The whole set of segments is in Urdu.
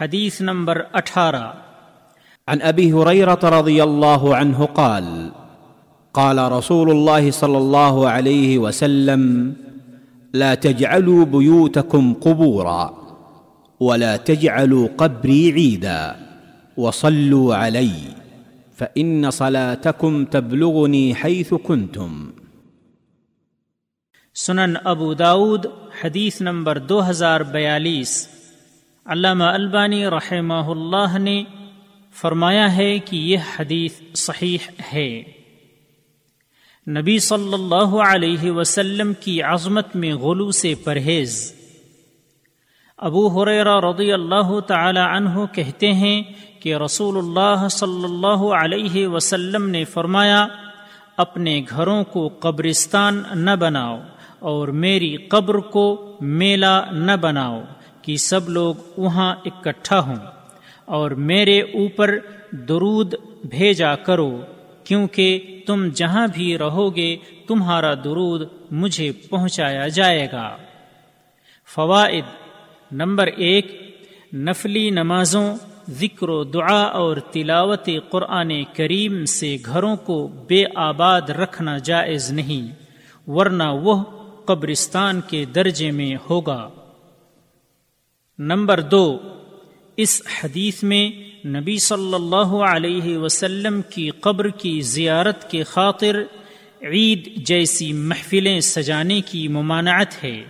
حدیث نمبر اٹھارہ۔ عن ابي هريره رضي الله عنه قال قال رسول الله صلى الله عليه وسلم لا تجعلوا بيوتكم قبورا ولا تجعلوا قبري عيدا وصلوا علي فان صلاتكم تبلغني حيث كنتم سنن ابو داود حدیث نمبر دو ہزار بیالیس۔ علامہ البانی رحمہ اللہ نے فرمایا ہے کہ یہ حدیث صحیح ہے۔ نبی صلی اللہ علیہ وسلم کی عظمت میں غلو سے پرہیز۔ ابو حریرہ رضی اللہ تعالی عنہ کہتے ہیں کہ رسول اللہ صلی اللہ علیہ وسلم نے فرمایا، اپنے گھروں کو قبرستان نہ بناؤ اور میری قبر کو میلہ نہ بناؤ۔ کہ سب لوگ وہاں اکٹھا ہوں اور میرے اوپر درود بھیجا کرو، کیونکہ تم جہاں بھی رہو گے، تمہارا درود مجھے پہنچایا جائے گا۔ فوائد نمبر ایک، نفلی نمازوں، ذکر و دعا اور تلاوت قرآن کریم سے گھروں کو بے آباد رکھنا جائز نہیں، ورنہ وہ قبرستان کے درجے میں ہوگا۔ نمبر دو، اس حدیث میں نبی صلی اللہ علیہ وسلم کی قبر کی زیارت کے خاطر عید جیسی محفلیں سجانے کی ممانعت ہے۔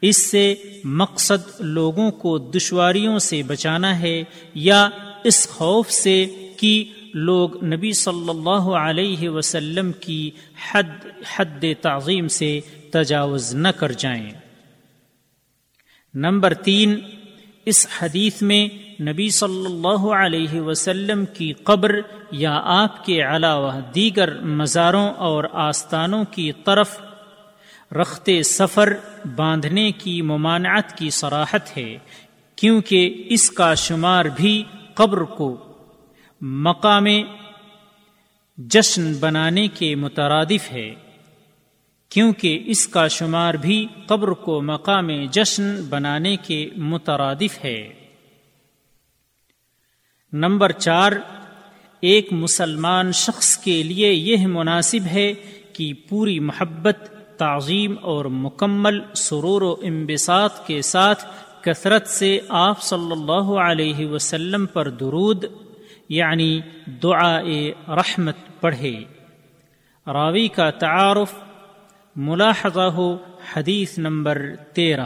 اس سے مقصد لوگوں کو دشواریوں سے بچانا ہے یا اس خوف سے کہ لوگ نبی صلی اللہ علیہ وسلم کی حد حد تعظیم سے تجاوز نہ کر جائیں۔ نمبر تین اس حدیث میں نبی صلی اللہ علیہ وسلم کی قبر یا آپ کے علاوہ دیگر مزاروں اور آستانوں کی طرف رختے سفر باندھنے کی ممانعت کی صراحت ہے، کیونکہ اس کا شمار بھی قبر کو مقام جشن بنانے کے مترادف ہے۔ کیونکہ اس کا شمار بھی قبر کو مقام جشن بنانے کے مترادف ہے۔ نمبر چار، ایک مسلمان شخص کے لیے یہ مناسب ہے کہ پوری محبت، تعظیم اور مکمل سرور و امبساط کے ساتھ کثرت سے آپ صلی اللہ علیہ وسلم پر درود یعنی دعا رحمت پڑھے۔ راوی کا تعارف ملاحظہ ہو حدیث نمبر تیرہ